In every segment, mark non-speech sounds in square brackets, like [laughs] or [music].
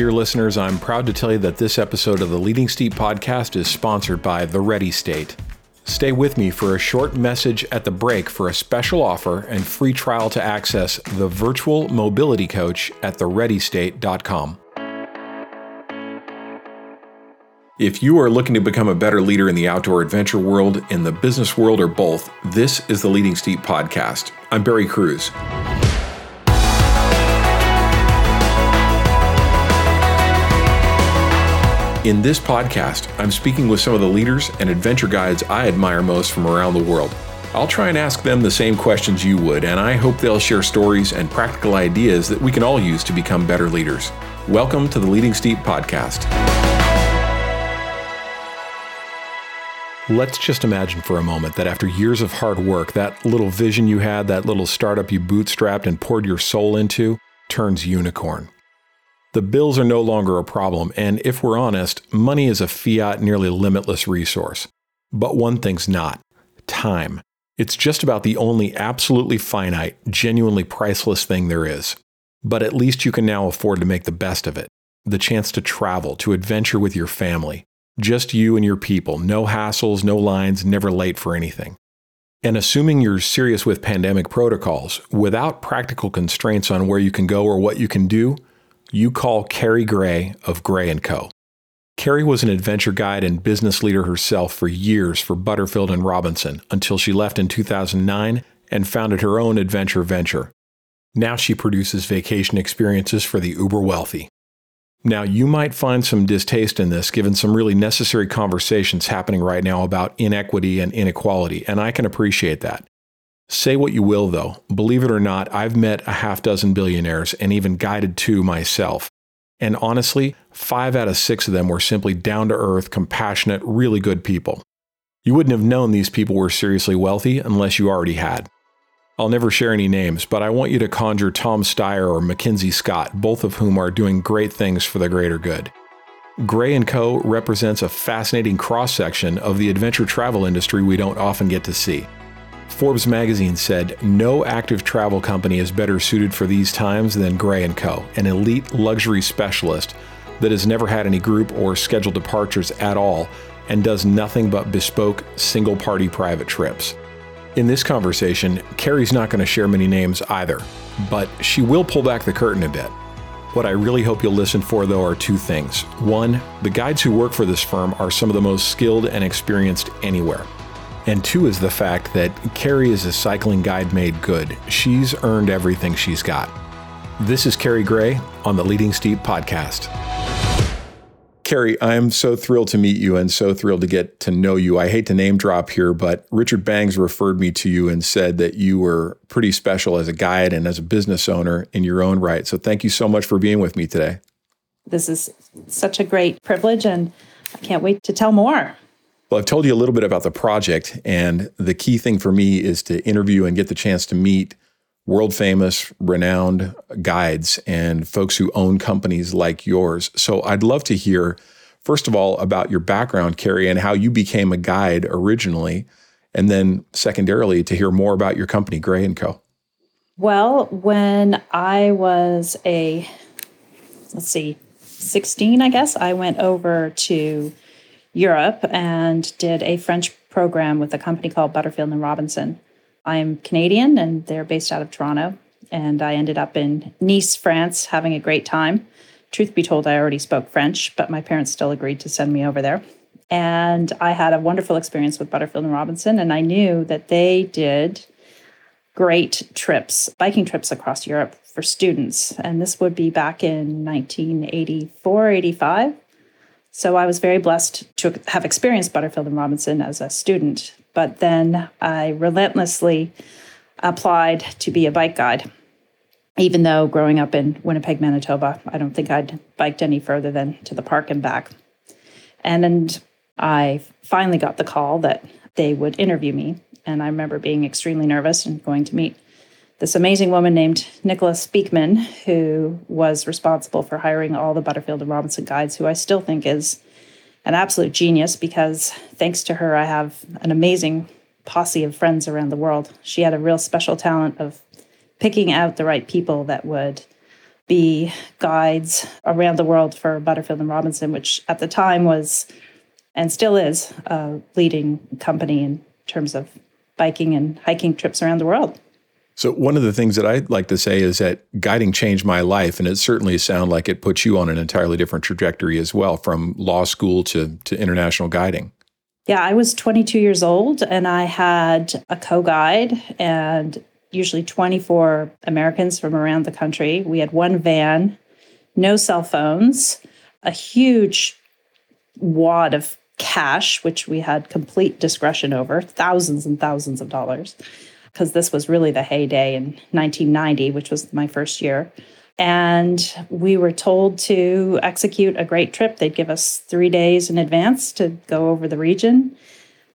Dear listeners, I'm proud to tell you that this episode of the Leading Steep podcast is sponsored by The Ready State. Stay with me for a short message at the break for a special offer and free trial to access the virtual mobility coach at thereadystate.com. If you are looking to become a better leader in the outdoor adventure world, in the business world, or both, this is the Leading Steep podcast. I'm Barry Cruz. In this podcast, I'm speaking with some of the leaders and adventure guides I admire most from around the world. I'll try and ask them the same questions you would, and I hope they'll share stories and practical ideas that we can all use to become better leaders. Welcome to the Leading Steep podcast. Let's just imagine for a moment that after years of hard work, that little vision you had, that little startup you bootstrapped and poured your soul into, turns unicorn. The bills are no longer a problem, and if we're honest, money is a fiat, nearly limitless resource. But one thing's not time. It's just about the only absolutely finite, genuinely priceless thing there is. But at least you can now afford to make the best of it the chance to travel, to adventure with your family. Just you and your people, no hassles, no lines, never late for anything. And assuming you're serious with pandemic protocols, without practical constraints on where you can go or what you can do, you call Carrie Gray of Gray & Co. Carrie was an adventure guide and business leader herself for years for Butterfield and Robinson until she left in 2009 and founded her own adventure venture. Now she produces vacation experiences for the uber wealthy. Now, you might find some distaste in this given some really necessary conversations happening right now about inequity and inequality, and I can appreciate that. Say what you will, though. Believe it or not, I've met a half dozen billionaires and even guided two myself. And honestly, five out of six of them were simply down to earth, compassionate, really good people. You wouldn't have known these people were seriously wealthy unless you already had. I'll never share any names, but I want you to conjure Tom Steyer or Mackenzie Scott, both of whom are doing great things for the greater good. Gray & Co. represents a fascinating cross section of the adventure travel industry we don't often get to see. Forbes magazine said no active travel company is better suited for these times than Gray & Co., an elite luxury specialist that has never had any group or scheduled departures at all and does nothing but bespoke single party private trips. In this conversation, Carrie's not going to share many names either, but she will pull back the curtain a bit. What I really hope you'll listen for, though, are two things. One, the guides who work for this firm are some of the most skilled and experienced anywhere. And two is the fact that Carrie is a cycling guide made good. She's earned everything she's got. This is Carrie Gray on the Leading Steep podcast. Carrie, I'm so thrilled to meet you and so thrilled to get to know you. I hate to name drop here, but Richard Bangs referred me to you and said that you were pretty special as a guide and as a business owner in your own right. So thank you so much for being with me today. This is such a great privilege, and I can't wait to tell more. Well, I've told you a little bit about the project, and the key thing for me is to interview and get the chance to meet world famous, renowned guides and folks who own companies like yours. So I'd love to hear, first of all, about your background, Carrie, and how you became a guide originally, and then secondarily, to hear more about your company, Gray Co. Well, when I was a, let's see, 16, I guess, I went over to Europe and did a French program with a company called Butterfield and Robinson. I'm Canadian and they're based out of Toronto. And I ended up in Nice, France, having a great time. Truth be told, I already spoke French, but my parents still agreed to send me over there. And I had a wonderful experience with Butterfield and Robinson. And I knew that they did great trips, biking trips across Europe for students. And this would be back in 1984, 85. So I was very blessed to have experienced Butterfield and Robinson as a student, but then I relentlessly applied to be a bike guide. Even though growing up in Winnipeg, Manitoba, I don't think I'd biked any further than to the park and back. And I finally got the call that they would interview me. And I remember being extremely nervous and going to meet this amazing woman named Nicola Speakman, who was responsible for hiring all the Butterfield and Robinson guides, who I still think is an absolute genius because thanks to her, I have an amazing posse of friends around the world. She had a real special talent of picking out the right people that would be guides around the world for Butterfield and Robinson, which at the time was and still is a leading company in terms of biking and hiking trips around the world. So one of the things that I'd like to say is that guiding changed my life, and it certainly sounds like it puts you on an entirely different trajectory as well, from law school to to international guiding. Yeah, I was 22 years old, and I had a co-guide, and usually 24 Americans from around the country. We had one van, no cell phones, a huge wad of cash, which we had complete discretion over, thousands and thousands of dollars, because this was really the heyday in 1990, which was my first year. And we were told to execute a great trip. They'd give us three days in advance to go over the region.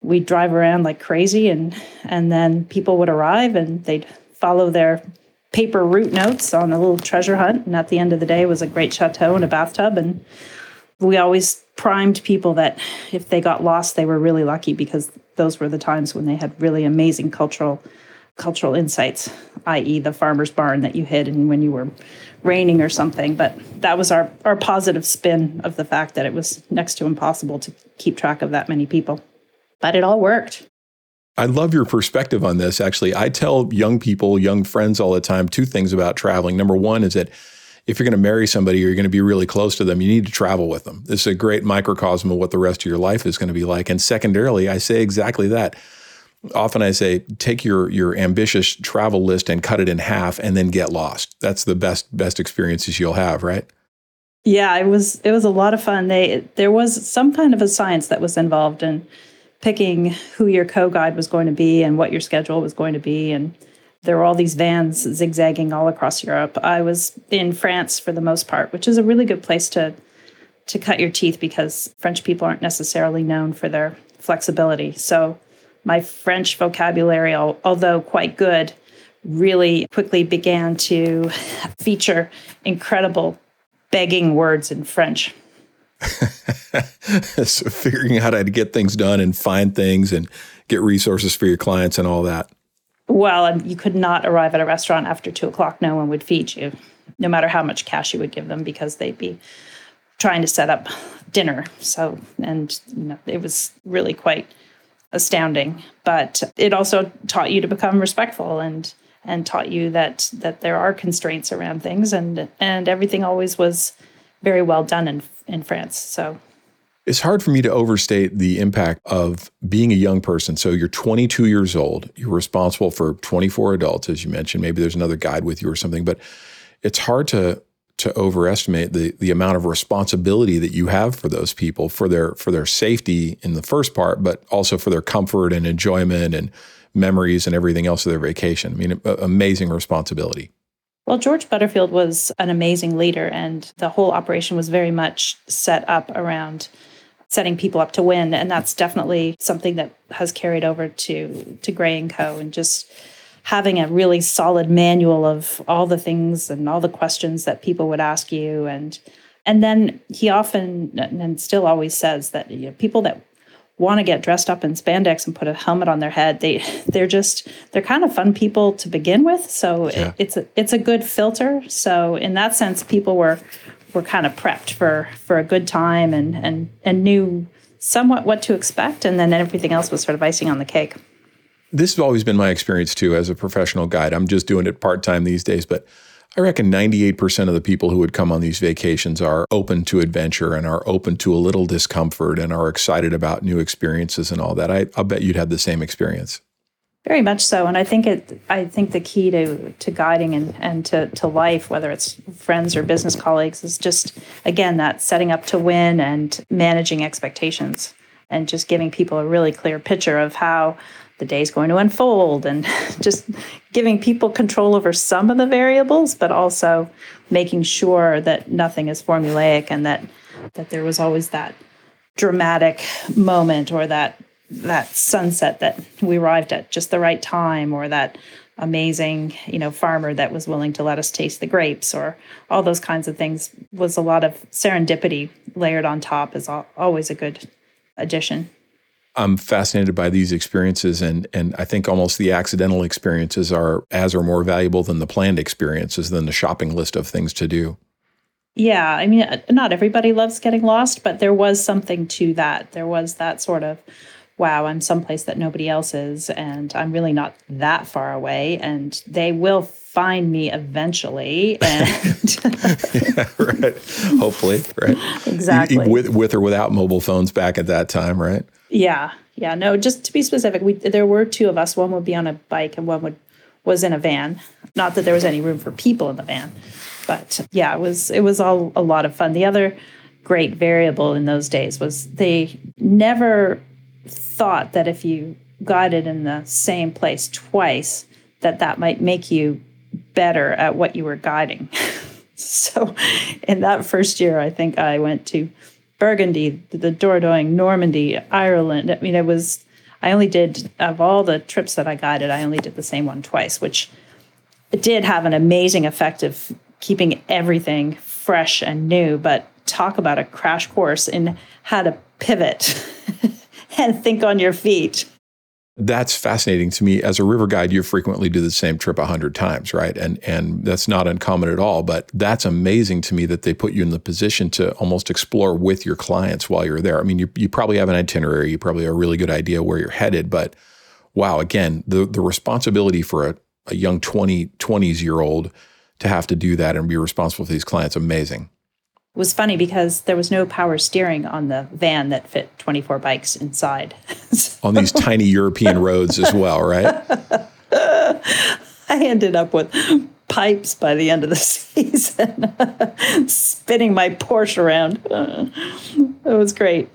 We'd drive around like crazy, and and then people would arrive and they'd follow their paper route notes on a little treasure hunt. And at the end of the day, it was a great chateau and a bathtub. And we always primed people that if they got lost, they were really lucky because those were the times when they had really amazing cultural cultural insights, i.e., the farmer's barn that you hid and when you were raining or something. But that was our, our positive spin of the fact that it was next to impossible to keep track of that many people. But it all worked. I love your perspective on this. Actually, I tell young people, young friends all the time, two things about traveling. Number one is that if you're going to marry somebody or you're going to be really close to them, you need to travel with them. This is a great microcosm of what the rest of your life is going to be like. And secondarily, I say exactly that. Often I say, take your your ambitious travel list and cut it in half, and then get lost. That's the best best experiences you'll have, right? Yeah, it was it was a lot of fun. They there was some kind of a science that was involved in picking who your co-guide was going to be and what your schedule was going to be and there were all these vans zigzagging all across Europe. I was in France for the most part, which is a really good place to to cut your teeth because French people aren't necessarily known for their flexibility. So my French vocabulary, although quite good, really quickly began to feature incredible begging words in French. [laughs] so figuring out how to get things done and find things and get resources for your clients and all that. Well, um, you could not arrive at a restaurant after two o'clock. No one would feed you, no matter how much cash you would give them, because they'd be trying to set up dinner. So, and you know, it was really quite astounding. But it also taught you to become respectful and and taught you that that there are constraints around things, and and everything always was very well done in in France. So it's hard for me to overstate the impact of being a young person. So you're 22 years old, you're responsible for 24 adults, as you mentioned. Maybe there's another guide with you or something, but it's hard to to overestimate the the amount of responsibility that you have for those people for their for their safety in the first part, but also for their comfort and enjoyment and memories and everything else of their vacation. I mean, amazing responsibility. Well, George Butterfield was an amazing leader, and the whole operation was very much set up around setting people up to win and that's definitely something that has carried over to to gray and co and just having a really solid manual of all the things and all the questions that people would ask you. And and then he often and still always says that you know, people that want to get dressed up in spandex and put a helmet on their head they [laughs] they're just they're kind of fun people to begin with. So yeah. it, it's a it's a good filter. So in that sense people were were kind of prepped for for a good time and and and knew somewhat what to expect. And then everything else was sort of icing on the cake this has always been my experience too as a professional guide i'm just doing it part-time these days but i reckon 98% of the people who would come on these vacations are open to adventure and are open to a little discomfort and are excited about new experiences and all that I, i'll bet you'd have the same experience very much so, and I think it. I think the key to to guiding and and to to life, whether it's friends or business colleagues, is just again that setting up to win and managing expectations, and just giving people a really clear picture of how the day is going to unfold, and [laughs] just giving people control over some of the variables, but also making sure that nothing is formulaic and that that there was always that dramatic moment or that that sunset that we arrived at just the right time or that amazing you know farmer that was willing to let us taste the grapes or all those kinds of things was a lot of serendipity layered on top is always a good addition I'm fascinated by these experiences, and and I think almost the accidental experiences are as or more valuable than the planned experiences than the shopping list of things to do. Yeah, I mean, not everybody loves getting lost, but there was something to that. There was that sort of, wow, I'm someplace that nobody else is, and I'm really not that far away, and they will find me eventually. [laughs] And yeah, [laughs] right. Hopefully, right. [laughs] Exactly. With with or without mobile phones back at that time, right? Yeah, yeah. No, just to be specific, we there were two of us. One would be on a bike, and one would was in a van. Not that there was any room for people in the van, but yeah, it was it was all a lot of fun. The other great variable in those days was they never thought that if you guided in the same place twice, that that might make you better at what you were guiding. [laughs] so in that first year, I think I went to Burgundy, the Dordogne, Normandy, Ireland. I mean, it was, I only did, of all the trips that I guided, I only did the same one twice, which did have an amazing effect of keeping everything fresh and new. But talk about a crash course in how to pivot [laughs] and think on your feet. That's fascinating to me. As a river guide, you frequently do the same trip a hundred times, right? And and that's not uncommon at all. But that's amazing to me that they put you in the position to almost explore with your clients while you're there. I mean, you you probably have an itinerary, you probably have a really good idea where you're headed, but wow, again, the the responsibility for a, a young 20, 20s year old to have to do that and be responsible for these clients, amazing was funny because there was no power steering on the van that fit 24 bikes inside. [laughs] on these tiny European roads as well, right? I ended up with pipes by the end of the [laughs] season, spinning my Porsche around. [laughs] it was great.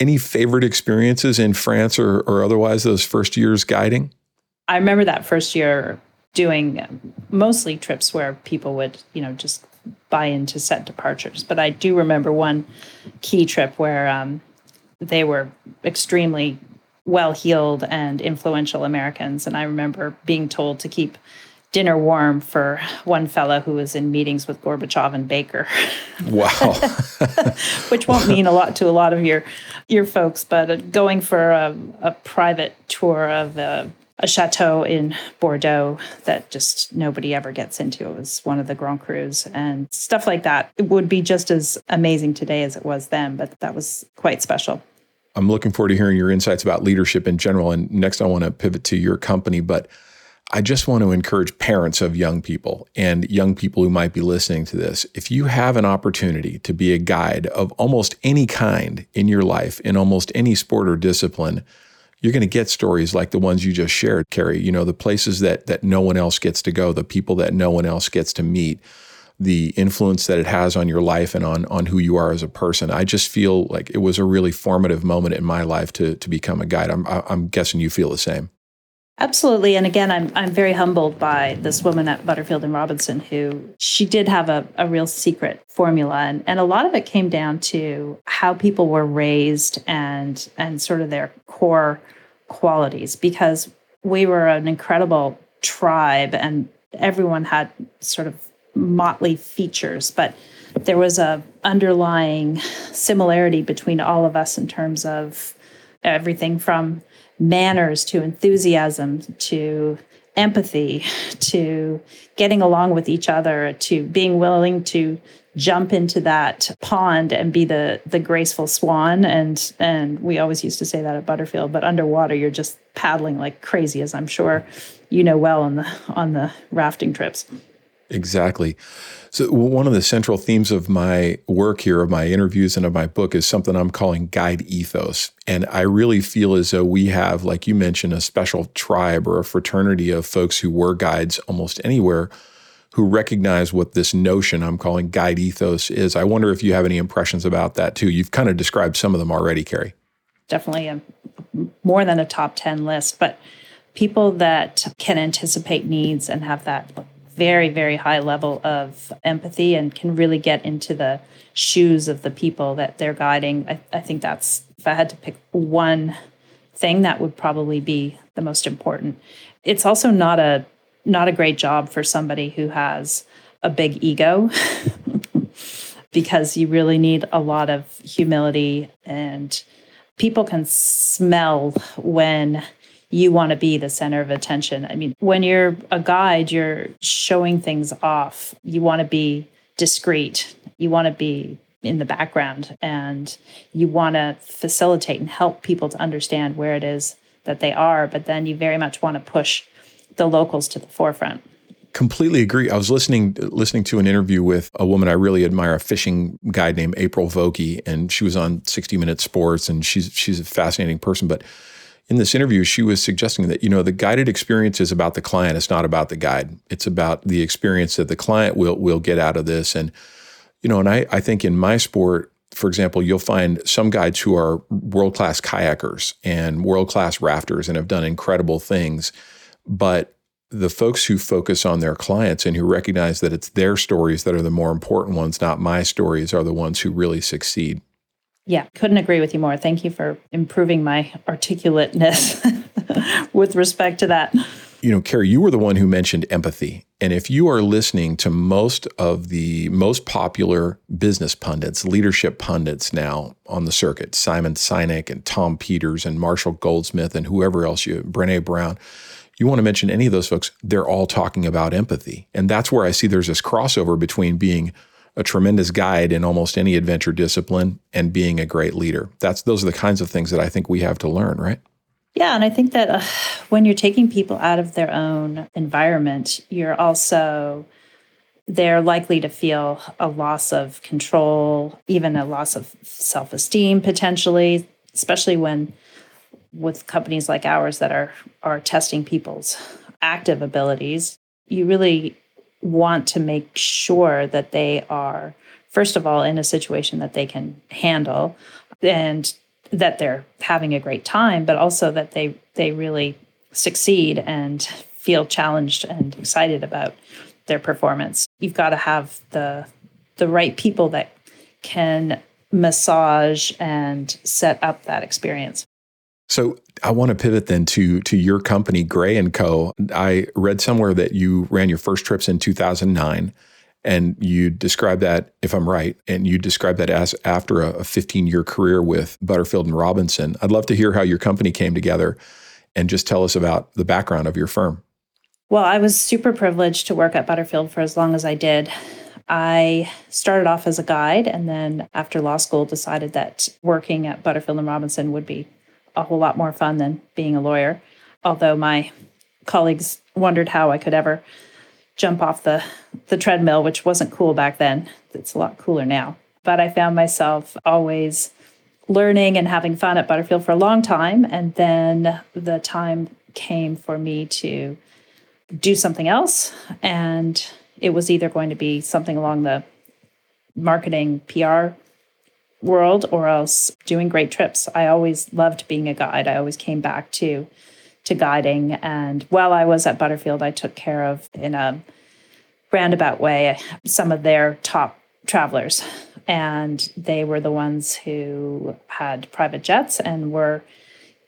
Any favorite experiences in France or, or otherwise those first years guiding? I remember that first year doing mostly trips where people would, you know, just buy into set departures. But I do remember one key trip where um, they were extremely well heeled and influential Americans. And I remember being told to keep dinner warm for one fellow who was in meetings with Gorbachev and Baker. [laughs] Wow. [laughs] Which won't mean a lot to a lot of your your folks, but uh, going for a, a private tour of the a chateau in Bordeaux that just nobody ever gets into. It was one of the Grand Crus and stuff like that. It would be just as amazing today as it was then, but that was quite special. I'm looking forward to hearing your insights about leadership in general. And next, I want to pivot to your company, but I just want to encourage parents of young people and young people who might be listening to this. If you have an opportunity to be a guide of almost any kind in your life, in almost any sport or discipline, you're going to get stories like the ones you just shared, Carrie. You know, the places that that no one else gets to go, the people that no one else gets to meet, the influence that it has on your life and on on who you are as a person. I just feel like it was a really formative moment in my life to to become a guide. I'm I'm guessing you feel the same. Absolutely. And again, I'm, I'm very humbled by this woman at Butterfield and Robinson who she did have a, a real secret formula. And, and a lot of it came down to how people were raised and, and sort of their core qualities because we were an incredible tribe and everyone had sort of motley features. But there was a underlying similarity between all of us in terms of everything from manners to enthusiasm to empathy to getting along with each other to being willing to jump into that pond and be the the graceful swan. And and we always used to say that at Butterfield but underwater you're just paddling like crazy as I'm sure you know well on the on the rafting trips Exactly. So, one of the central themes of my work here, of my interviews, and of my book is something I'm calling guide ethos. And I really feel as though we have, like you mentioned, a special tribe or a fraternity of folks who were guides almost anywhere who recognize what this notion I'm calling guide ethos is. I wonder if you have any impressions about that too. You've kind of described some of them already, Carrie. Definitely a, more than a top 10 list, but people that can anticipate needs and have that very, very high level of empathy and can really get into the shoes of the people that they're guiding. I, I think that's, if I had to pick one thing, that would probably be the most important. It's also not a not a great job for somebody who has a big ego [laughs] because you really need a lot of humility and people can smell when you want to be the center of attention. I mean, when you're a guide, you're showing things off. You want to be discreet. You want to be in the background and you want to facilitate and help people to understand where it is that they are, but then you very much want to push the locals to the forefront. Completely agree. I was listening listening to an interview with a woman I really admire, a fishing guide named April Vokey, and she was on 60 Minute Sports, and she's she's a fascinating person. But in this interview, she was suggesting that you know the guided experience is about the client. It's not about the guide. It's about the experience that the client will will get out of this. And you know, and I I think in my sport, for example, you'll find some guides who are world class kayakers and world class rafters and have done incredible things, but the folks who focus on their clients and who recognize that it's their stories that are the more important ones, not my stories, are the ones who really succeed. Yeah, couldn't agree with you more. Thank you for improving my articulateness [laughs] with respect to that. You know, Carrie, you were the one who mentioned empathy. And if you are listening to most of the most popular business pundits, leadership pundits now on the circuit, Simon Sinek and Tom Peters and Marshall Goldsmith and whoever else you, Brene Brown, you want to mention any of those folks, they're all talking about empathy. And that's where I see there's this crossover between being a tremendous guide in almost any adventure discipline and being a great leader. That's those are the kinds of things that I think we have to learn, right? Yeah, and I think that uh, when you're taking people out of their own environment, you're also they're likely to feel a loss of control, even a loss of self-esteem potentially, especially when with companies like ours that are are testing people's active abilities, you really want to make sure that they are first of all in a situation that they can handle and that they're having a great time but also that they they really succeed and feel challenged and excited about their performance. You've got to have the the right people that can massage and set up that experience so I want to pivot then to to your company, Gray and Co. I read somewhere that you ran your first trips in 2009, and you describe that, if I'm right, and you describe that as after a 15 year career with Butterfield and Robinson. I'd love to hear how your company came together, and just tell us about the background of your firm. Well, I was super privileged to work at Butterfield for as long as I did. I started off as a guide and then after law school decided that working at Butterfield and Robinson would be a whole lot more fun than being a lawyer. Although my colleagues wondered how I could ever jump off the, the treadmill, which wasn't cool back then. It's a lot cooler now. But I found myself always learning and having fun at Butterfield for a long time. And then the time came for me to do something else. And it was either going to be something along the marketing PR world or else doing great trips. I always loved being a guide. I always came back to to guiding and while I was at Butterfield I took care of in a roundabout way some of their top travelers and they were the ones who had private jets and were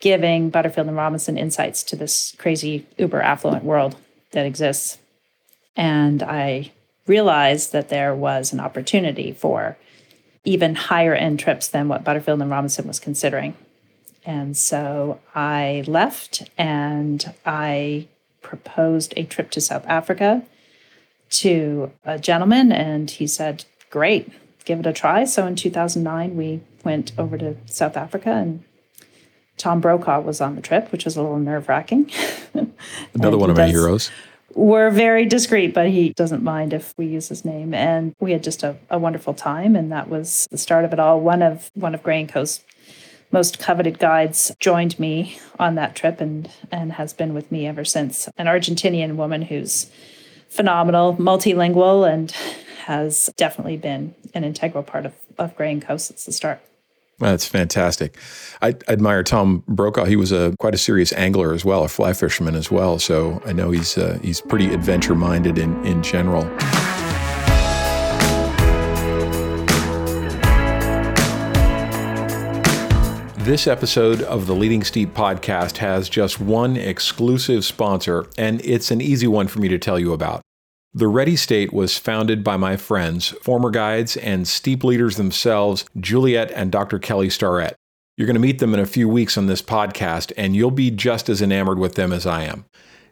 giving Butterfield and Robinson insights to this crazy uber affluent world that exists. And I realized that there was an opportunity for even higher end trips than what Butterfield and Robinson was considering. And so I left and I proposed a trip to South Africa to a gentleman, and he said, Great, give it a try. So in 2009, we went over to South Africa, and Tom Brokaw was on the trip, which was a little nerve wracking. [laughs] Another one of my heroes we're very discreet, but he doesn't mind if we use his name. And we had just a, a wonderful time, and that was the start of it all. One of one of Gray and Co.'s most coveted guides joined me on that trip and and has been with me ever since. An Argentinian woman who's phenomenal, multilingual, and has definitely been an integral part of, of Gray and Co. since the start. That's fantastic. I, admire Tom Brokaw. He was a quite a serious angler as well, a fly fisherman as well. So I know he's uh, he's pretty adventure minded in in general. This episode of the Leading Steep podcast has just one exclusive sponsor, and it's an easy one for me to tell you about. The Ready State was founded by my friends, former guides and steep leaders themselves, Juliet and Dr. Kelly Starrett. You're going to meet them in a few weeks on this podcast, and you'll be just as enamored with them as I am.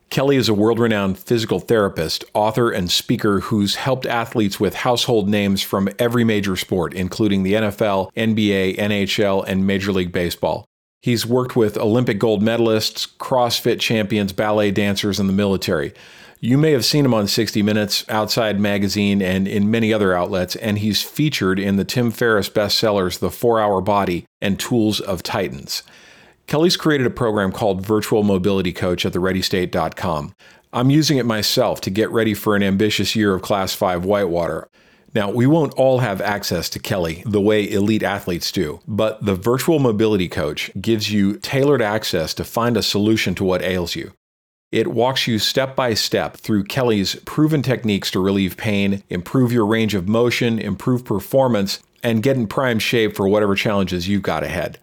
Kelly is a world renowned physical therapist, author, and speaker who's helped athletes with household names from every major sport, including the NFL, NBA, NHL, and Major League Baseball. He's worked with Olympic gold medalists, CrossFit champions, ballet dancers, and the military. You may have seen him on 60 Minutes, Outside Magazine, and in many other outlets, and he's featured in the Tim Ferriss bestsellers The Four Hour Body and Tools of Titans. Kelly's created a program called Virtual Mobility Coach at thereadystate.com. I'm using it myself to get ready for an ambitious year of Class 5 whitewater. Now, we won't all have access to Kelly the way elite athletes do, but the virtual mobility coach gives you tailored access to find a solution to what ails you. It walks you step by step through Kelly's proven techniques to relieve pain, improve your range of motion, improve performance, and get in prime shape for whatever challenges you've got ahead.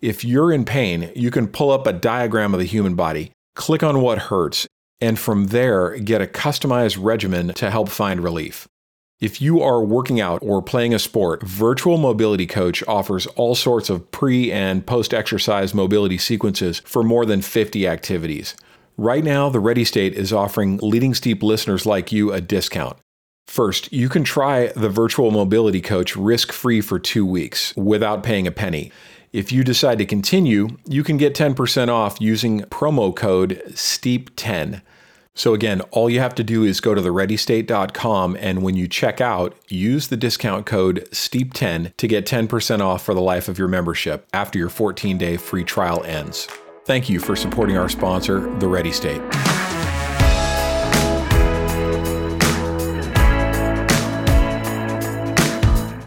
If you're in pain, you can pull up a diagram of the human body, click on what hurts, and from there get a customized regimen to help find relief. If you are working out or playing a sport, Virtual Mobility Coach offers all sorts of pre and post exercise mobility sequences for more than 50 activities. Right now, the Ready State is offering Leading Steep listeners like you a discount. First, you can try the Virtual Mobility Coach risk free for two weeks without paying a penny. If you decide to continue, you can get 10% off using promo code STEEP10. So again, all you have to do is go to thereadystate.com and when you check out, use the discount code STEEP10 to get 10% off for the life of your membership after your 14-day free trial ends. Thank you for supporting our sponsor, The Ready State.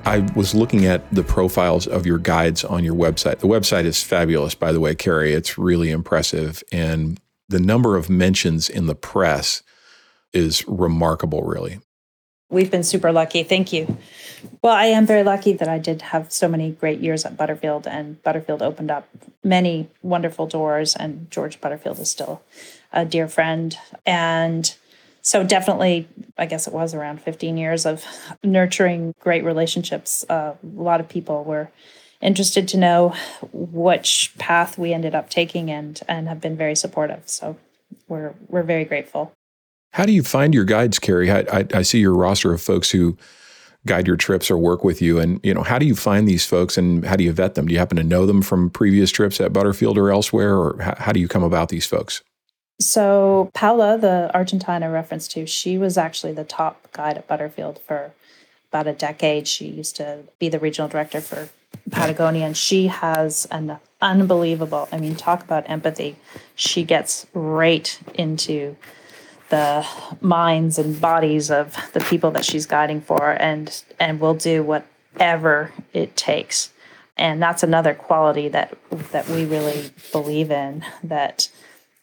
I was looking at the profiles of your guides on your website. The website is fabulous, by the way, Carrie. It's really impressive. And the number of mentions in the press is remarkable, really. We've been super lucky. Thank you. Well, I am very lucky that I did have so many great years at Butterfield, and Butterfield opened up many wonderful doors. And George Butterfield is still a dear friend. And so definitely i guess it was around 15 years of nurturing great relationships uh, a lot of people were interested to know which path we ended up taking and and have been very supportive. So we're we're very grateful. How do you find your guides carrie? I, I, I see your roster of folks who guide your trips or work with you. And you know how do you find these folks and how do you vet them? Do you happen to know them from previous trips at butterfield or elsewhere? Or how, how do you come about these folks? So Paula, the Argentine I referenced to, she was actually the top guide at Butterfield for about a decade. She used to be the regional director for Patagonia, and she has an unbelievable. I mean, talk about empathy. She gets right into the minds and bodies of the people that she's guiding for, and and will do whatever it takes. And that's another quality that that we really believe in. That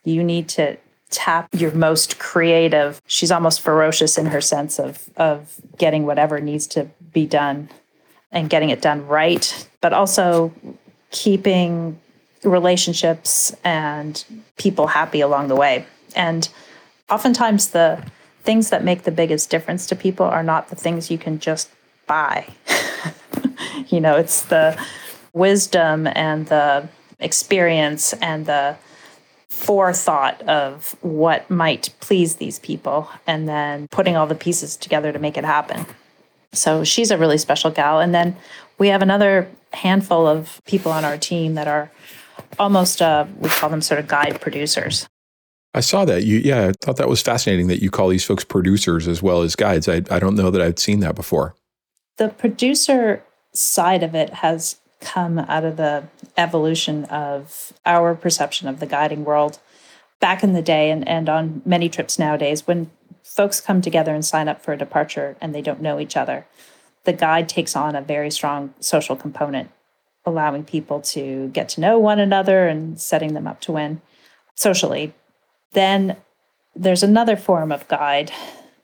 you need to tap your most creative. She's almost ferocious in her sense of of getting whatever needs to be done and getting it done right, but also keeping relationships and people happy along the way. And oftentimes the things that make the biggest difference to people are not the things you can just buy. [laughs] you know, it's the wisdom and the experience and the forethought of what might please these people and then putting all the pieces together to make it happen. So she's a really special gal. And then we have another handful of people on our team that are almost, uh, we call them sort of guide producers. I saw that. You, yeah, I thought that was fascinating that you call these folks producers as well as guides. I, I don't know that I'd seen that before. The producer side of it has come out of the evolution of our perception of the guiding world back in the day and, and on many trips nowadays when folks come together and sign up for a departure and they don't know each other the guide takes on a very strong social component allowing people to get to know one another and setting them up to win socially then there's another form of guide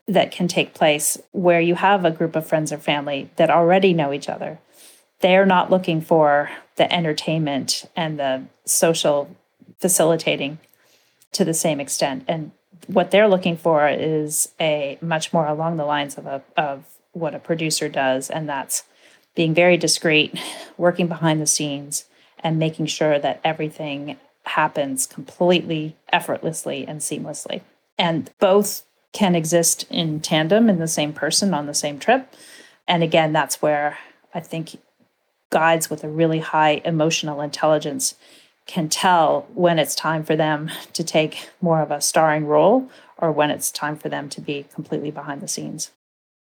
that can take place where you have a group of friends or family that already know each other they're not looking for the entertainment and the social facilitating to the same extent. And what they're looking for is a much more along the lines of a of what a producer does, and that's being very discreet, working behind the scenes, and making sure that everything happens completely effortlessly and seamlessly. And both can exist in tandem in the same person on the same trip. And again, that's where I think guides with a really high emotional intelligence can tell when it's time for them to take more of a starring role or when it's time for them to be completely behind the scenes.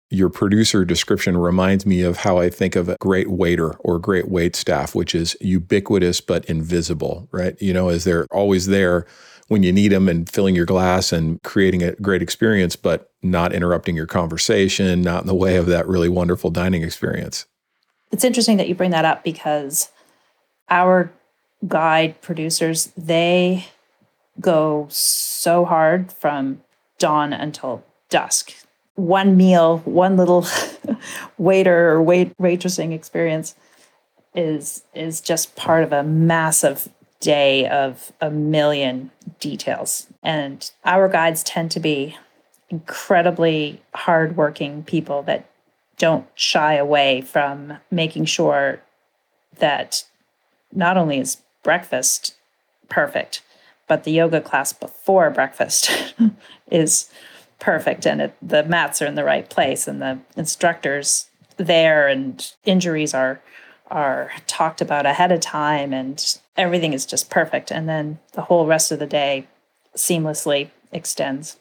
Your producer description reminds me of how I think of a great waiter or great wait staff, which is ubiquitous but invisible, right? You know, as they're always there when you need them and filling your glass and creating a great experience, but not interrupting your conversation, not in the way of that really wonderful dining experience. It's interesting that you bring that up because our guide producers, they go so hard from dawn until dusk. One meal, one little [laughs] waiter or wait waitressing experience is is just part of a massive day of a million details. And our guides tend to be incredibly hardworking people that don't shy away from making sure that not only is breakfast perfect, but the yoga class before breakfast [laughs] is perfect and it, the mats are in the right place and the instructors there and injuries are are talked about ahead of time and everything is just perfect. And then the whole rest of the day seamlessly extends.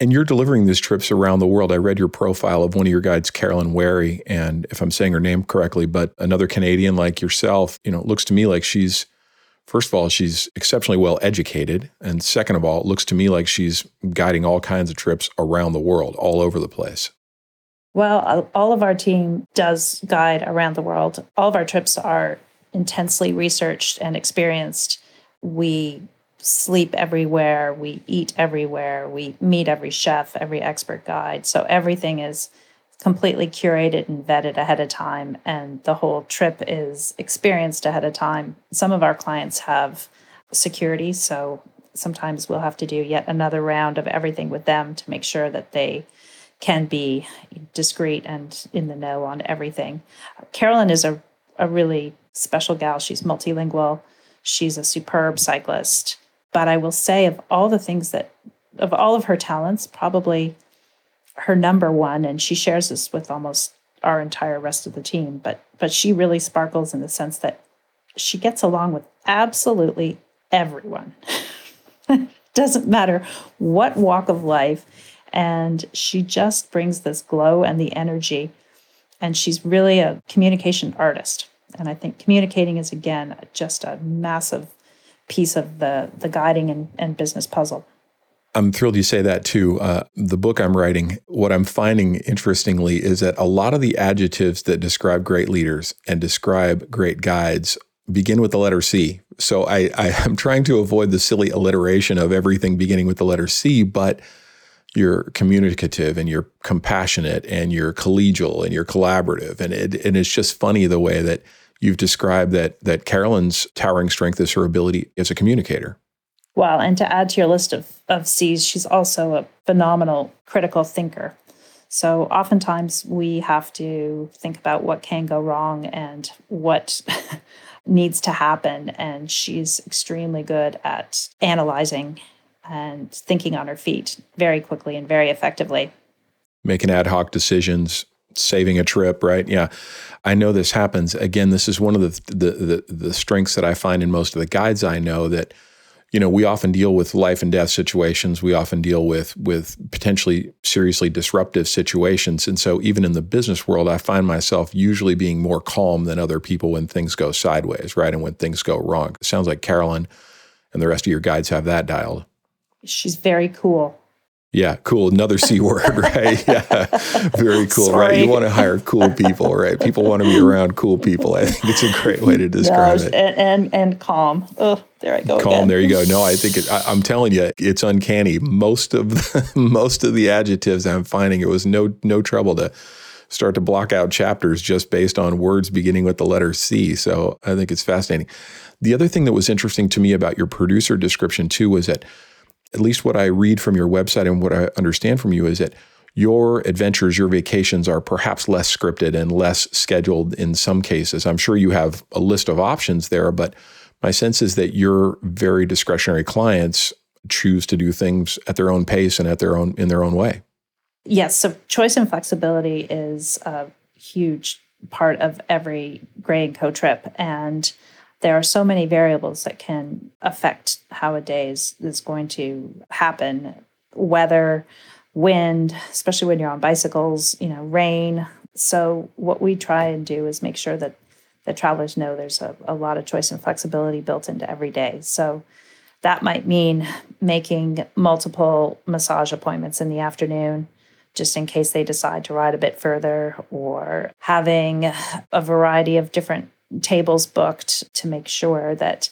And you're delivering these trips around the world. I read your profile of one of your guides, Carolyn Wary, and if I'm saying her name correctly, but another Canadian like yourself, you know, it looks to me like she's First of all, she's exceptionally well educated. And second of all, it looks to me like she's guiding all kinds of trips around the world, all over the place. Well, uh, all of our team does guide around the world. All of our trips are intensely researched and experienced. We sleep everywhere, we eat everywhere, we meet every chef, every expert guide. So everything is completely curated and vetted ahead of time, and the whole trip is experienced ahead of time. Some of our clients have security, so sometimes we'll have to do yet another round of everything with them to make sure that they can be discreet and in the know on everything. Carolyn is a, a really special gal. She's multilingual, she's a superb cyclist. But I will say, of all the things that, of all of her talents, probably her number one, and she shares this with almost our entire rest of the team. But but she really sparkles in the sense that she gets along with absolutely everyone. [laughs] Doesn't matter what walk of life. And she just brings this glow and the energy. And she's really a communication artist. And I think communicating is, again, just a massive piece of the, the guiding and, and business puzzle. I'm thrilled you say that too. Uh, the book I'm writing, what I'm finding interestingly is that a lot of the adjectives that describe great leaders and describe great guides begin with the letter C. So I, I [laughs] am trying to avoid the silly alliteration of everything beginning with the letter C, but you're communicative and you're compassionate and you're collegial and you're collaborative. And it, and it's just funny the way that you've described that that Carolyn's towering strength is her ability as a communicator. Well, and to add to your list of, of C's, she's also a phenomenal critical thinker. So oftentimes we have to think about what can go wrong and what [laughs] needs to happen. And she's extremely good at analyzing and thinking on her feet very quickly and very effectively. Making ad hoc decisions, saving a trip, right? Yeah. I know this happens. Again, this is one of the, the the the strengths that I find in most of the guides I know that you know, we often deal with life and death situations. We often deal with with potentially seriously disruptive situations. And so even in the business world, I find myself usually being more calm than other people when things go sideways, right? And when things go wrong. It sounds like Carolyn and the rest of your guides have that dialed. She's very cool. Yeah, cool. Another C word, [laughs] right? Yeah, very cool, Sorry. right? You want to hire cool people, right? People want to be around cool people. I think it's a great way to describe it. And, and, and calm. Oh, there I go. Calm. Again. There you go. No, I think it, I, am telling you, it's uncanny. Most of the, [laughs] most of the adjectives I'm finding, it was no no trouble to start to block out chapters just based on words beginning with the letter C. So I think it's fascinating. The other thing that was interesting to me about your producer description too was that at least what I read from your website and what I understand from you is that your adventures, your vacations are perhaps less scripted and less scheduled in some cases. I'm sure you have a list of options there, but my sense is that your very discretionary clients choose to do things at their own pace and at their own in their own way. Yes, so choice and flexibility is a huge part of every Gray and Co trip and there are so many variables that can affect how a day is, is going to happen. Weather wind especially when you're on bicycles you know rain. So what we try and do is make sure that the travelers know there's a, a lot of choice and flexibility built into every day. So that might mean making multiple massage appointments in the afternoon just in case they decide to ride a bit further or having a variety of different tables booked to make sure that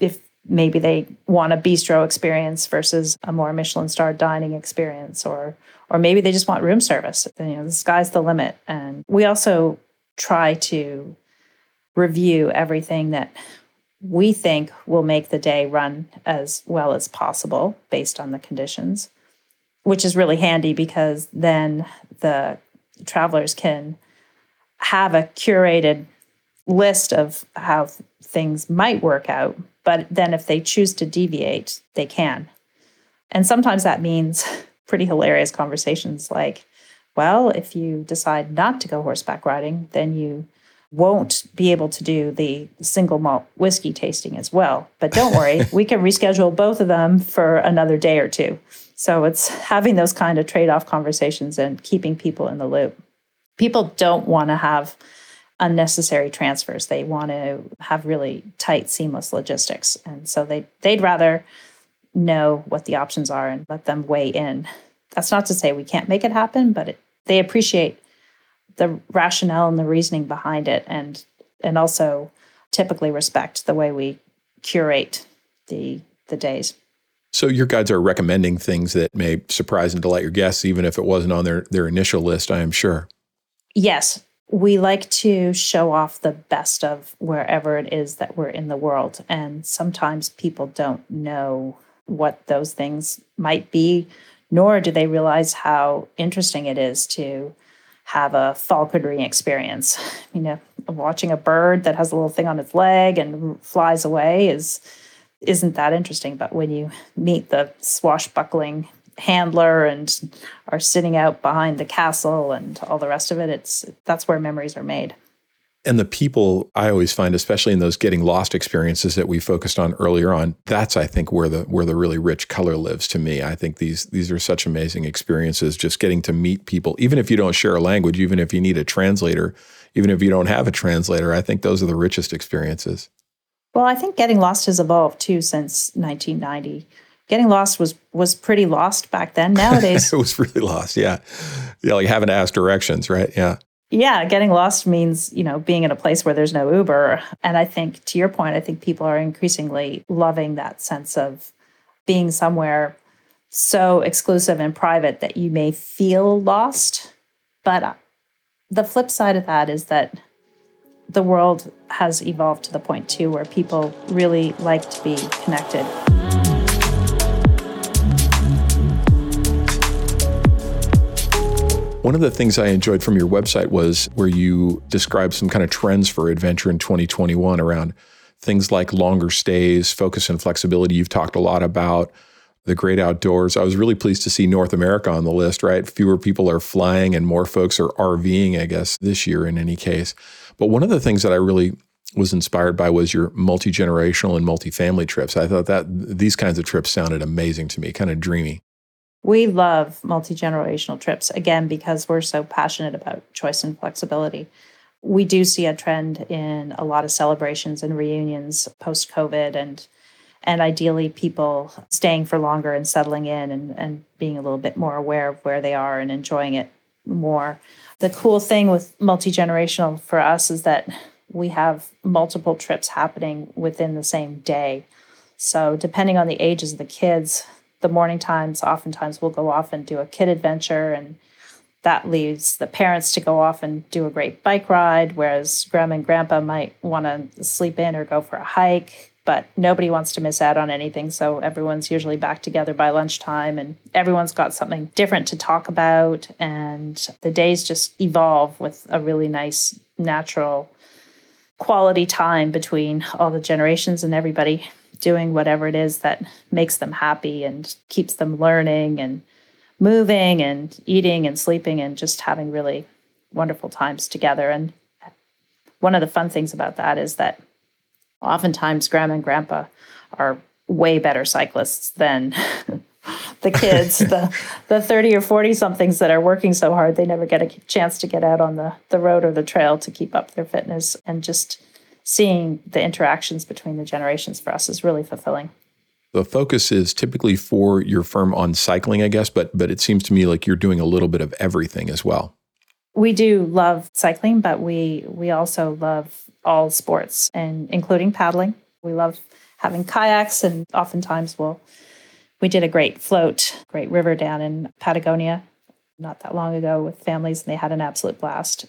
if maybe they want a bistro experience versus a more Michelin star dining experience or or maybe they just want room service. You know, the sky's the limit. And we also try to review everything that we think will make the day run as well as possible based on the conditions, which is really handy because then the travelers can have a curated list of how things might work out. But then if they choose to deviate, they can. And sometimes that means [laughs] pretty hilarious conversations like, well, if you decide not to go horseback riding, then you won't be able to do the single malt whiskey tasting as well. But don't worry, [laughs] we can reschedule both of them for another day or two. So it's [laughs] having those kind of trade off conversations and keeping people in the loop. People don't want to have unnecessary transfers. They want to have really tight, seamless logistics. And so they, they'd rather know what the options are and let them weigh in. That's not to say we can't make it happen, but it, they appreciate the rationale and the reasoning behind it and and also typically respect the way we curate the the days. So your guides are recommending things that may surprise and delight your guests, even if it wasn't on their, their initial list, I am sure. Yes, we like to show off the best of wherever it is that we're in the world. And sometimes people don't know what those things might be, nor do they realize how interesting it is to have a falconry experience. [laughs] You know, watching a bird that has a little thing on its leg and flies away is isn't that interesting. But when you meet the swashbuckling handler and are sitting out behind the castle and all the rest of it it's that's where memories are made. And the people i always find especially in those getting lost experiences that we focused on earlier on that's i think where the where the really rich color lives to me. I think these these are such amazing experiences just getting to meet people. Even if you don't share a language even if you need a translator even if you don't have a translator i think those are the richest experiences. Well i think getting lost has evolved too since 1990 getting lost was was pretty lost back then. Nowadays, [laughs] it was really lost. Yeah, yeah, like having to ask directions, right? Yeah. Yeah, getting lost means, you know, being in a place where there's no Uber. And I think to your point, I think people are increasingly loving that sense of being somewhere so exclusive and private that you may feel lost. But uh, the flip side of that is that the world has evolved to the point too where people really like to be connected. One of the things I enjoyed from your website was where you described some kind of trends for adventure in 2021 around things like longer stays, focus and flexibility. You've talked a lot about the great outdoors. I was really pleased to see North America on the list, right? Fewer people are flying and more folks are RVing, I guess, this year in any case. But one of the things that I really was inspired by was your multi generational and multi-family trips. I thought that these kinds of trips sounded amazing to me, kind of dreamy. We love multi generational trips, again, because we're so passionate about choice and flexibility. We do see a trend in a lot of celebrations and reunions post COVID and and ideally people staying for longer and settling in and, and being a little bit more aware of where they are and enjoying it more. The cool thing with multi generational for us is that we have multiple trips happening within the same day. So, depending on the ages of the kids, the morning times oftentimes we'll go off and do a kid adventure and that leaves the parents to go off and do a great bike ride whereas grandma and grandpa might want to sleep in or go for a hike but nobody wants to miss out on anything. So everyone's usually back together by lunchtime and everyone's got something different to talk about. And the days just evolve with a really nice, natural quality time between all the generations and everybody doing whatever it is that makes them happy and keeps them learning and moving and eating and sleeping and just having really wonderful times together. And one of the fun things about that is that oftentimes grandma and grandpa are way better cyclists than [laughs] the kids, the the 30 or 40 somethings that are working so hard they never get a chance to get out on the, the road or the trail to keep up their fitness and just seeing the interactions between the generations for us is really fulfilling. The focus is typically for your firm on cycling, I guess, but but it seems to me like you're doing a little bit of everything as well. We do love cycling, but we we also love all sports and including paddling. We love having kayaks and oftentimes we'll we did a great float, great river down in Patagonia not that long ago with families and they had an absolute blast.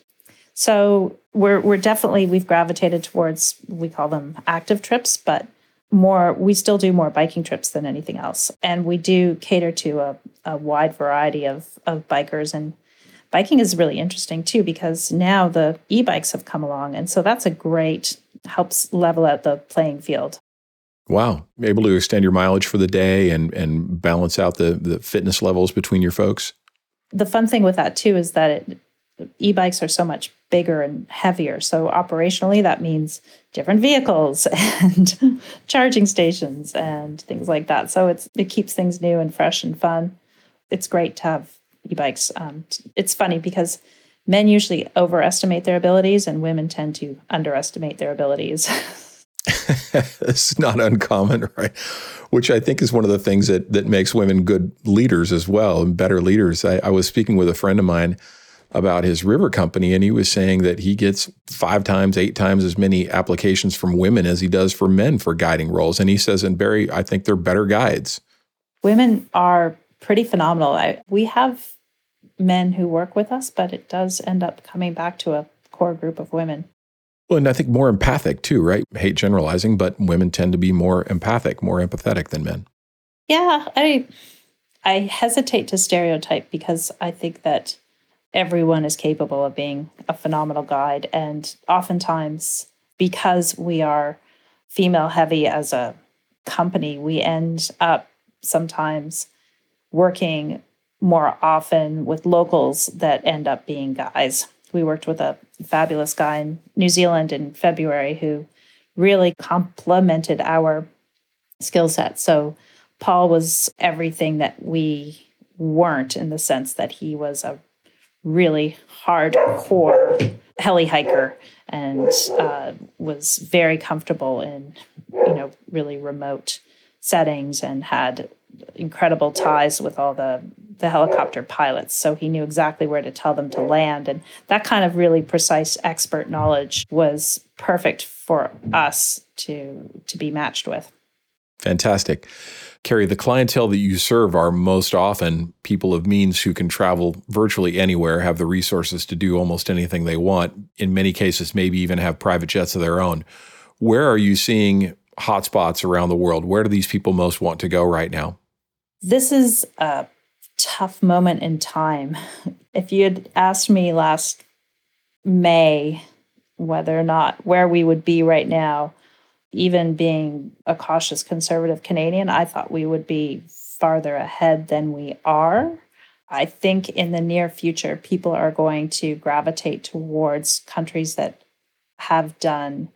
So we're we're definitely we've gravitated towards we call them active trips, but more we still do more biking trips than anything else. And we do cater to a, a wide variety of of bikers and biking is really interesting too because now the e-bikes have come along and so that's a great helps level out the playing field Wow. Able to extend your mileage for the day and, and balance out the, the fitness levels between your folks? The fun thing with that too is that it, e-bikes are so much bigger and heavier. So operationally that means different vehicles [laughs] and charging stations and things like that. So it's it keeps things new and fresh and fun. It's great to have e-bikes. Um, it's funny because men usually overestimate their abilities and women tend to underestimate their abilities. [laughs] [laughs] it's not uncommon, right? Which I think is one of the things that that makes women good leaders as well and better leaders. I, I was speaking with a friend of mine about his river company, and he was saying that he gets five times, eight times as many applications from women as he does for men for guiding roles. And he says, and Barry, I think they're better guides. Women are pretty phenomenal. I, we have men who work with us, but it does end up coming back to a core group of women. Well, and I think more empathic too, right? I hate generalizing, but women tend to be more empathic, more empathetic than men. Yeah, I I hesitate to stereotype because I think that everyone is capable of being a phenomenal guide and oftentimes because we are female heavy as a company, we end up sometimes working more often with locals that end up being guys we worked with a fabulous guy in New Zealand in February who really complemented our skill set. So Paul was everything that we weren't in the sense that he was a really hardcore heli hiker and uh, was very comfortable in you know really remote settings and had incredible ties with all the the helicopter pilots. So he knew exactly where to tell them to land. And that kind of really precise expert knowledge was perfect for us to to be matched with fantastic Carrie, the clientele that you serve are most often people of means who can travel virtually anywhere, have the resources to do almost anything they want. In many cases, maybe even have private jets of their own. Where are you seeing hotspots around the world? Where do these people most want to go right now? This is a tough moment in time. If you had asked me last May whether or not where we would be right now, even being a cautious conservative Canadian, I thought we would be farther ahead than we are. I think in the near future, people are going to gravitate towards countries that have done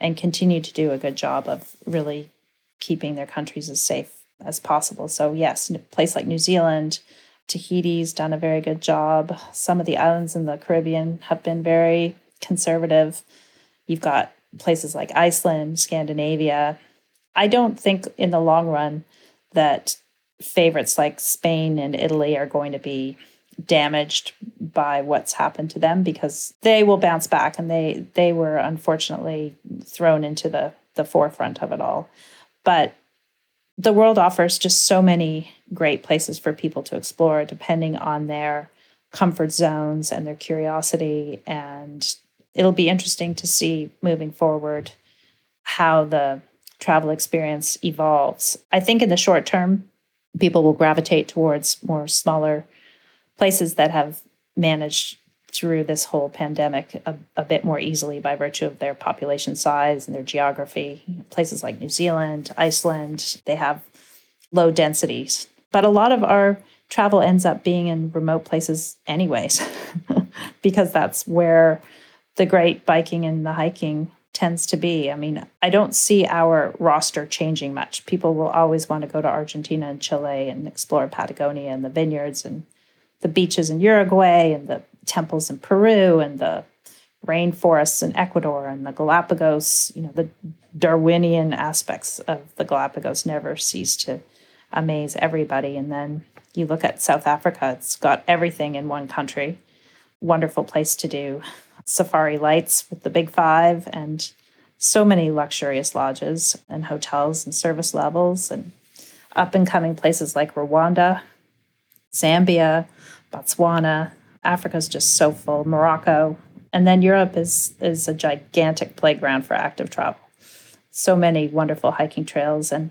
and continue to do a good job of really keeping their countries as safe as possible. So, yes, a place like New Zealand, Tahiti's done a very good job. Some of the islands in the Caribbean have been very conservative. You've got places like Iceland, Scandinavia. I don't think in the long run that favorites like Spain and Italy are going to be damaged by what's happened to them because they will bounce back and they they were unfortunately thrown into the the forefront of it all but the world offers just so many great places for people to explore depending on their comfort zones and their curiosity and it'll be interesting to see moving forward how the travel experience evolves. I think in the short term, people will gravitate towards more smaller places that have managed through this whole pandemic a, a, bit more easily by virtue of their population size and their geography. Places like New Zealand, Iceland, they have low densities. But a lot of our travel ends up being in remote places, anyways, [laughs] because that's where the great biking and the hiking tends to be. I mean, I don't see our roster changing much. People will always want to go to Argentina and Chile and explore Patagonia and the vineyards and the beaches in Uruguay and the temples in Peru and the rainforests in Ecuador and the Galapagos. You know, the Darwinian aspects of the Galapagos never cease to amaze everybody. And then you look at South Africa, it's got everything in one country. Wonderful place to do safari lights with the big five and so many luxurious lodges and hotels and service levels and up and coming places like Rwanda, Zambia, Botswana. Africa's just so full, Morocco. And then Europe is is a gigantic playground for active travel. So many wonderful hiking trails and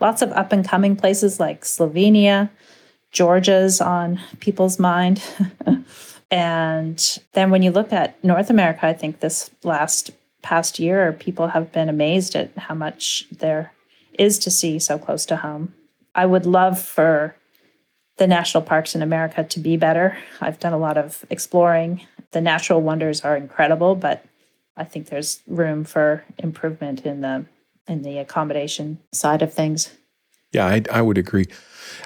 lots of up and coming places like Slovenia, Georgia's on people's mind. [laughs] and then when you look at North America, I think this last past year, people have been amazed at how much there is to see so close to home. I would love for the national parks in America to be better. I've done a lot of exploring. The natural wonders are incredible, but I think there's room for improvement in the in the accommodation side of things. Yeah, I, I would agree.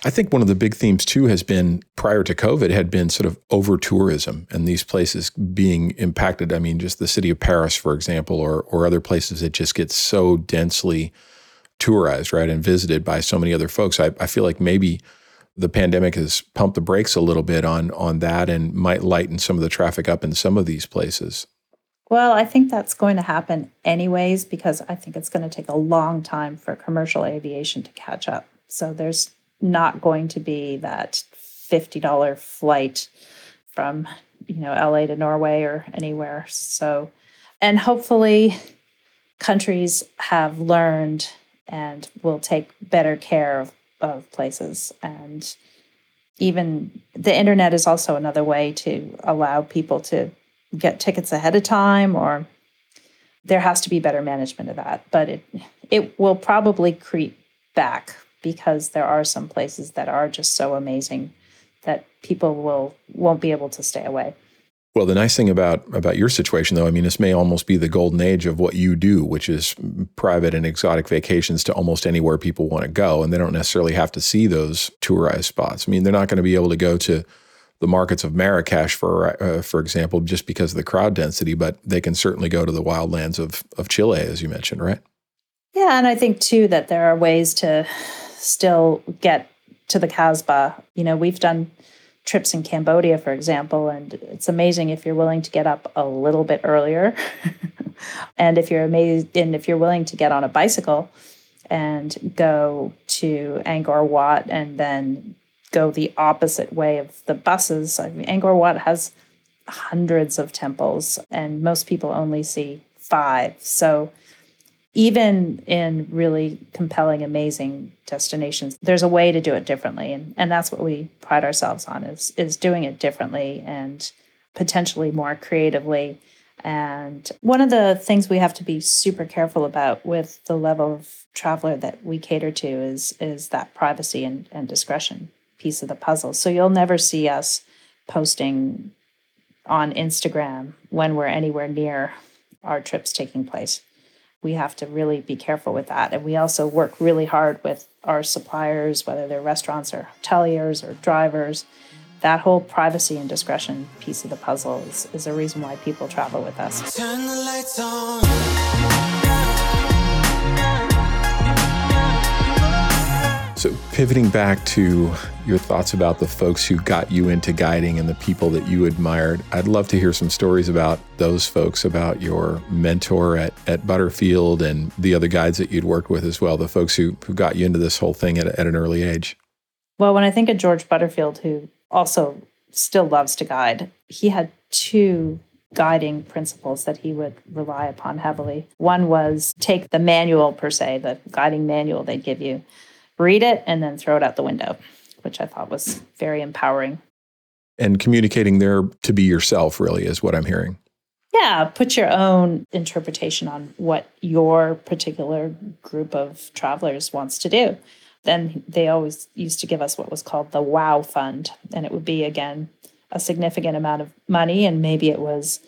I think one of the big themes too has been prior to COVID had been sort of over tourism and these places being impacted. I mean, just the city of Paris, for example, or or other places that just get so densely tourized, right, and visited by so many other folks. I, I feel like maybe the pandemic has pumped the brakes a little bit on on that and might lighten some of the traffic up in some of these places. Well, I think that's going to happen anyways because I think it's going to take a long time for commercial aviation to catch up. So there's not going to be that $50 flight from, you know, LA to Norway or anywhere. So and hopefully countries have learned and will take better care of of places and even the internet is also another way to allow people to get tickets ahead of time or there has to be better management of that. But it it will probably creep back because there are some places that are just so amazing that people will won't be able to stay away. Well, the nice thing about about your situation, though, I mean, this may almost be the golden age of what you do, which is private and exotic vacations to almost anywhere people want to go, and they don't necessarily have to see those tourized spots. I mean, they're not going to be able to go to the markets of Marrakesh, for uh, for example, just because of the crowd density, but they can certainly go to the wildlands of of Chile, as you mentioned, right? Yeah, and I think too that there are ways to still get to the Casbah. You know, we've done trips in Cambodia, for example, and it's amazing if you're willing to get up a little bit earlier, [laughs] and if you're amazed, and if you're willing to get on a bicycle and go to Angkor Wat and then go the opposite way of the buses. I mean, Angkor Wat has hundreds of temples, and most people only see five. So even in really compelling, amazing destinations, there's a way to do it differently. And, and that's what we pride ourselves on is, is doing it differently and potentially more creatively. And one of the things we have to be super careful about with the level of traveler that we cater to is, is that privacy and, and discretion piece of the puzzle. So you'll never see us posting on Instagram when we're anywhere near our trips taking place we have to really be careful with that. And we also work really hard with our suppliers, whether they're restaurants or hoteliers or drivers. That whole privacy and discretion piece of the puzzle is, is a reason why people travel with us. Pivoting back to your thoughts about the folks who got you into guiding and the people that you admired, I'd love to hear some stories about those folks, about your mentor at, at Butterfield and the other guides that you'd worked with as well, the folks who, who got you into this whole thing at, at an early age. Well, when I think of George Butterfield, who also still loves to guide, he had two guiding principles that he would rely upon heavily. One was take the manual per se, the guiding manual they give you, read it, and then throw it out the window, which I thought was very empowering. And communicating there to be yourself, really, is what I'm hearing. Yeah, put your own interpretation on what your particular group of travelers wants to do. Then they always used to give us what was called the WOW Fund, and it would be, again, a significant amount of money. And maybe it was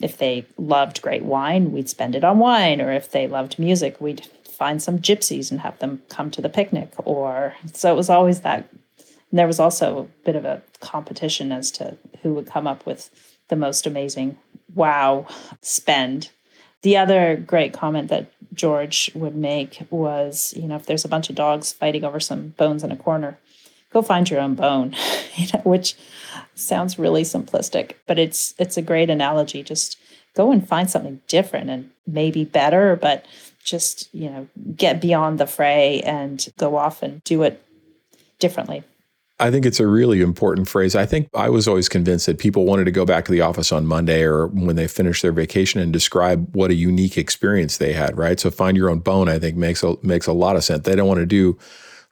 if they loved great wine, we'd spend it on wine. Or if they loved music, we'd find some gypsies and have them come to the picnic. Or so it was always that. And there was also a bit of a competition as to who would come up with the most amazing wow spend. The other great comment that George would make was, you know, if there's a bunch of dogs fighting over some bones in a corner, go find your own bone, [laughs] you know, which sounds really simplistic, but it's it's a great analogy. Just go and find something different and maybe better, but just, you know, get beyond the fray and go off and do it differently. I think it's a really important phrase. I think I was always convinced that people wanted to go back to the office on Monday or when they finish their vacation and describe what a unique experience they had, right? So find your own bone, I think makes a makes a lot of sense. They don't want to do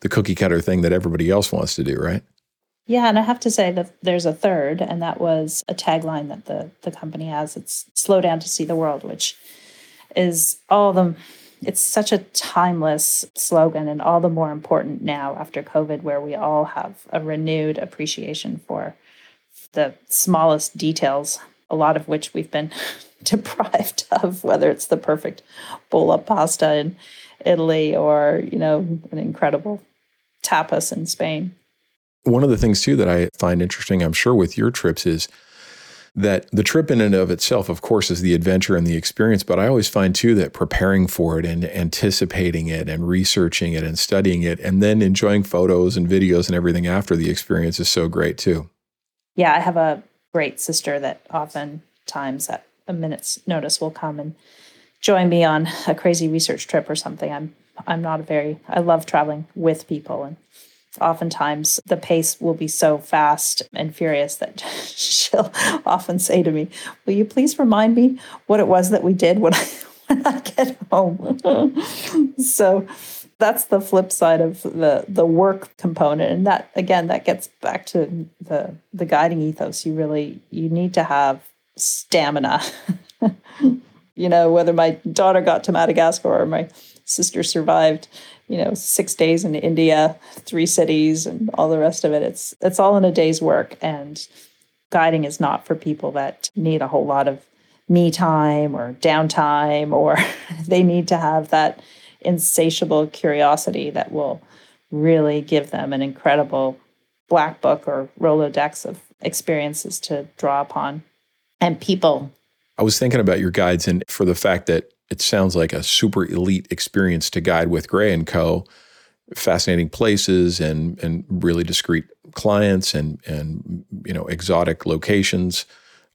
the cookie cutter thing that everybody else wants to do, right? Yeah, and I have to say that there's a third, and that was a tagline that the the company has. It's slow down to see the world, which is all the it's such a timeless slogan and all the more important now after COVID, where we all have a renewed appreciation for the smallest details, a lot of which we've been [laughs] deprived of, whether it's the perfect bowl of pasta in Italy or, you know, an incredible tapas in Spain. One of the things, too, that I find interesting, I'm sure, with your trips is that the trip in and of itself, of course, is the adventure and the experience. But I always find, too, that preparing for it and anticipating it and researching it and studying it and then enjoying photos and videos and everything after the experience is so great, too. Yeah, I have a great sister that oftentimes at a minute's notice will come and join me on a crazy research trip or something. I'm I'm not a very I love traveling with people and oftentimes the pace will be so fast and furious that [laughs] she'll often say to me, Will you please remind me what it was that we did when I, [laughs] when I get home? [laughs] so that's the flip side of the the work component. And that again that gets back to the the guiding ethos. You really you need to have stamina. You know whether my daughter got to madagascar or my sister survived you know six days in india three cities and all the rest of it. It's it's all in a day's work and guiding is not for people that need a whole lot of me time or downtime [laughs] or they need to have that insatiable curiosity that will really give them an incredible black book or rolodex of experiences to draw upon. And people. I was thinking about your guides and for the fact that it sounds like a super elite experience to guide with Gray and Co. Fascinating places and and really discreet clients and and you know exotic locations.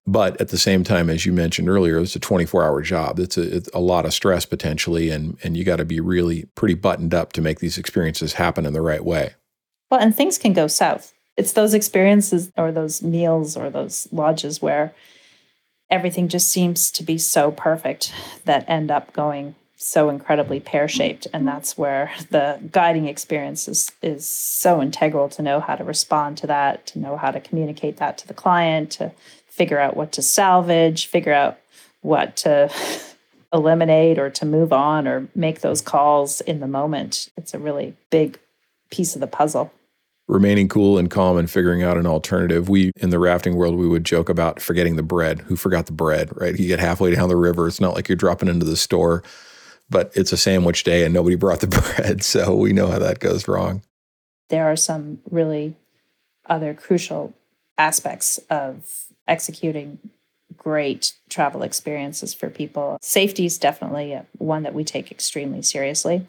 But at the same time, as you mentioned earlier, it's a 24 hour job. It's a, it's a lot of stress potentially, and and you got to be really pretty buttoned up to make these experiences happen in the right way. Well, and things can go south. It's those experiences or those meals or those lodges where everything just seems to be so perfect that end up going so incredibly pear-shaped. And that's where the guiding experience is, is so integral to know how to respond to that to know how to communicate that to the client to figure out what to salvage figure out what to [laughs] eliminate or to move on or make those calls in the moment. It's a really big piece of the puzzle remaining cool and calm and figuring out an alternative. We in the rafting world we would joke about forgetting the bread. Who forgot the bread, right? You get halfway down the river, it's not like you're dropping into the store, but it's a sandwich day and nobody brought the [laughs] bread, so we know how that goes wrong. There are some really other crucial aspects of executing great travel experiences for people. Safety is definitely one that we take extremely seriously.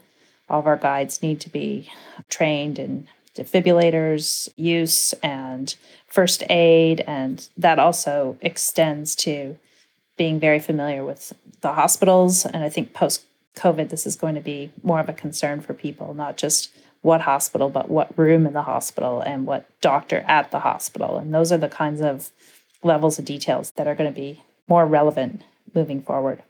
All of our guides need to be trained in defibrillators use and first aid. And that also extends to being very familiar with the hospitals. And I think post COVID, this is going to be more of a concern for people, not just what hospital, but what room in the hospital and what doctor at the hospital. And those are the kinds of levels of details that are going to be more relevant moving forward.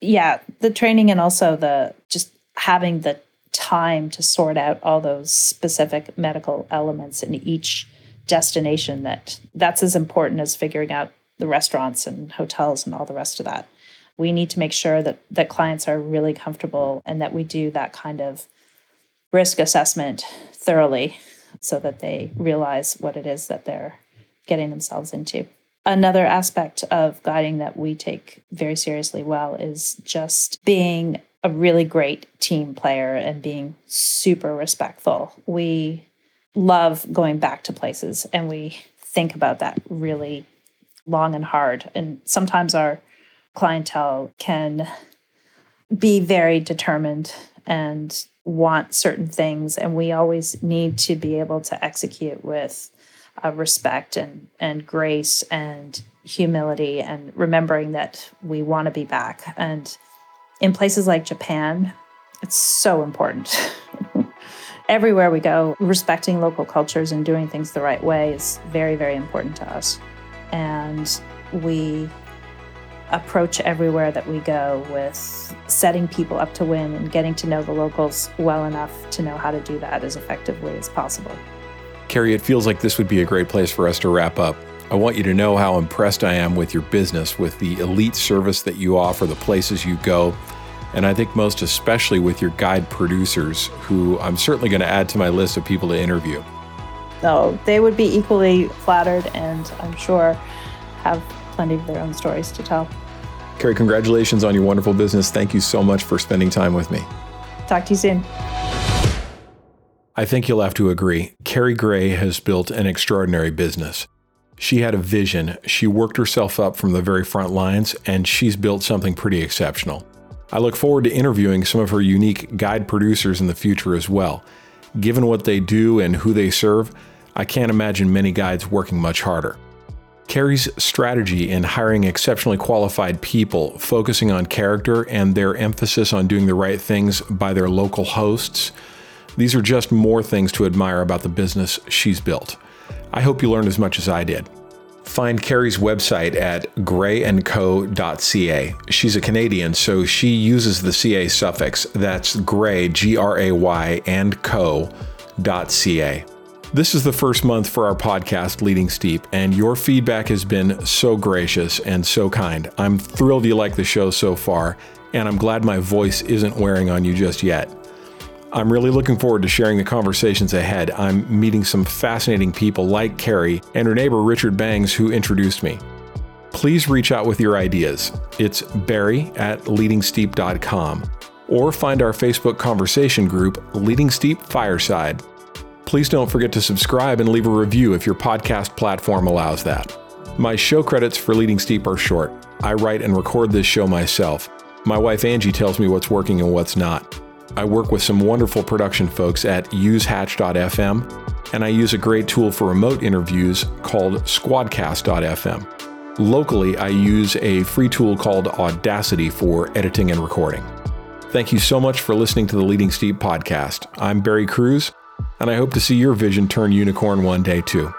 Yeah, the training and also the just having the time to sort out all those specific medical elements in each destination that that's as important as figuring out the restaurants and hotels and all the rest of that. We need to make sure that that clients are really comfortable and that we do that kind of risk assessment thoroughly so that they realize what it is that they're getting themselves into. Another aspect of guiding that we take very seriously well is just being a really great team player and being super respectful. We love going back to places and we think about that really long and hard. And sometimes our clientele can be very determined and want certain things. And we always need to be able to execute with uh, respect and, and grace and humility and remembering that we want to be back. And in places like Japan, it's so important. [laughs] Everywhere we go, respecting local cultures and doing things the right way is very, very important to us. And we approach everywhere that we go with setting people up to win and getting to know the locals well enough to know how to do that as effectively as possible. Carrie, it feels like this would be a great place for us to wrap up. I want you to know how impressed I am with your business, with the elite service that you offer, the places you go, and I think most especially with your guide producers, who I'm certainly going to add to my list of people to interview. No, they would be equally flattered and I'm sure have plenty of their own stories to tell. Carrie, congratulations on your wonderful business. Thank you so much for spending time with me. Talk to you soon. I think you'll have to agree. Carrie Gray has built an extraordinary business. She had a vision, she worked herself up from the very front lines, and she's built something pretty exceptional. I look forward to interviewing some of her unique guide producers in the future as well. Given what they do and who they serve, I can't imagine many guides working much harder. Carrie's strategy in hiring exceptionally qualified people, focusing on character and their emphasis on doing the right things by their local hosts, these are just more things to admire about the business she's built. I hope you learned as much as I did. Find Carrie's website at grayandco.ca. She's a Canadian, so she uses the CA suffix. That's gray, G R A Y, and co.ca. This is the first month for our podcast, Leading Steep, and your feedback has been so gracious and so kind. I'm thrilled you like the show so far, and I'm glad my voice isn't wearing on you just yet. I'm really looking forward to sharing the conversations ahead. I'm meeting some fascinating people like Carrie and her neighbor Richard Bangs, who introduced me. Please reach out with your ideas. It's barry at leadingsteep.com or find our Facebook conversation group, Leading Steep Fireside. Please don't forget to subscribe and leave a review if your podcast platform allows that. My show credits for Leading Steep are short. I write and record this show myself. My wife Angie tells me what's working and what's not. I work with some wonderful production folks at usehatch.fm, and I use a great tool for remote interviews called squadcast.fm. Locally, I use a free tool called Audacity for editing and recording. Thank you so much for listening to the Leading Steep podcast. I'm Barry Cruz, and I hope to see your vision turn unicorn one day too.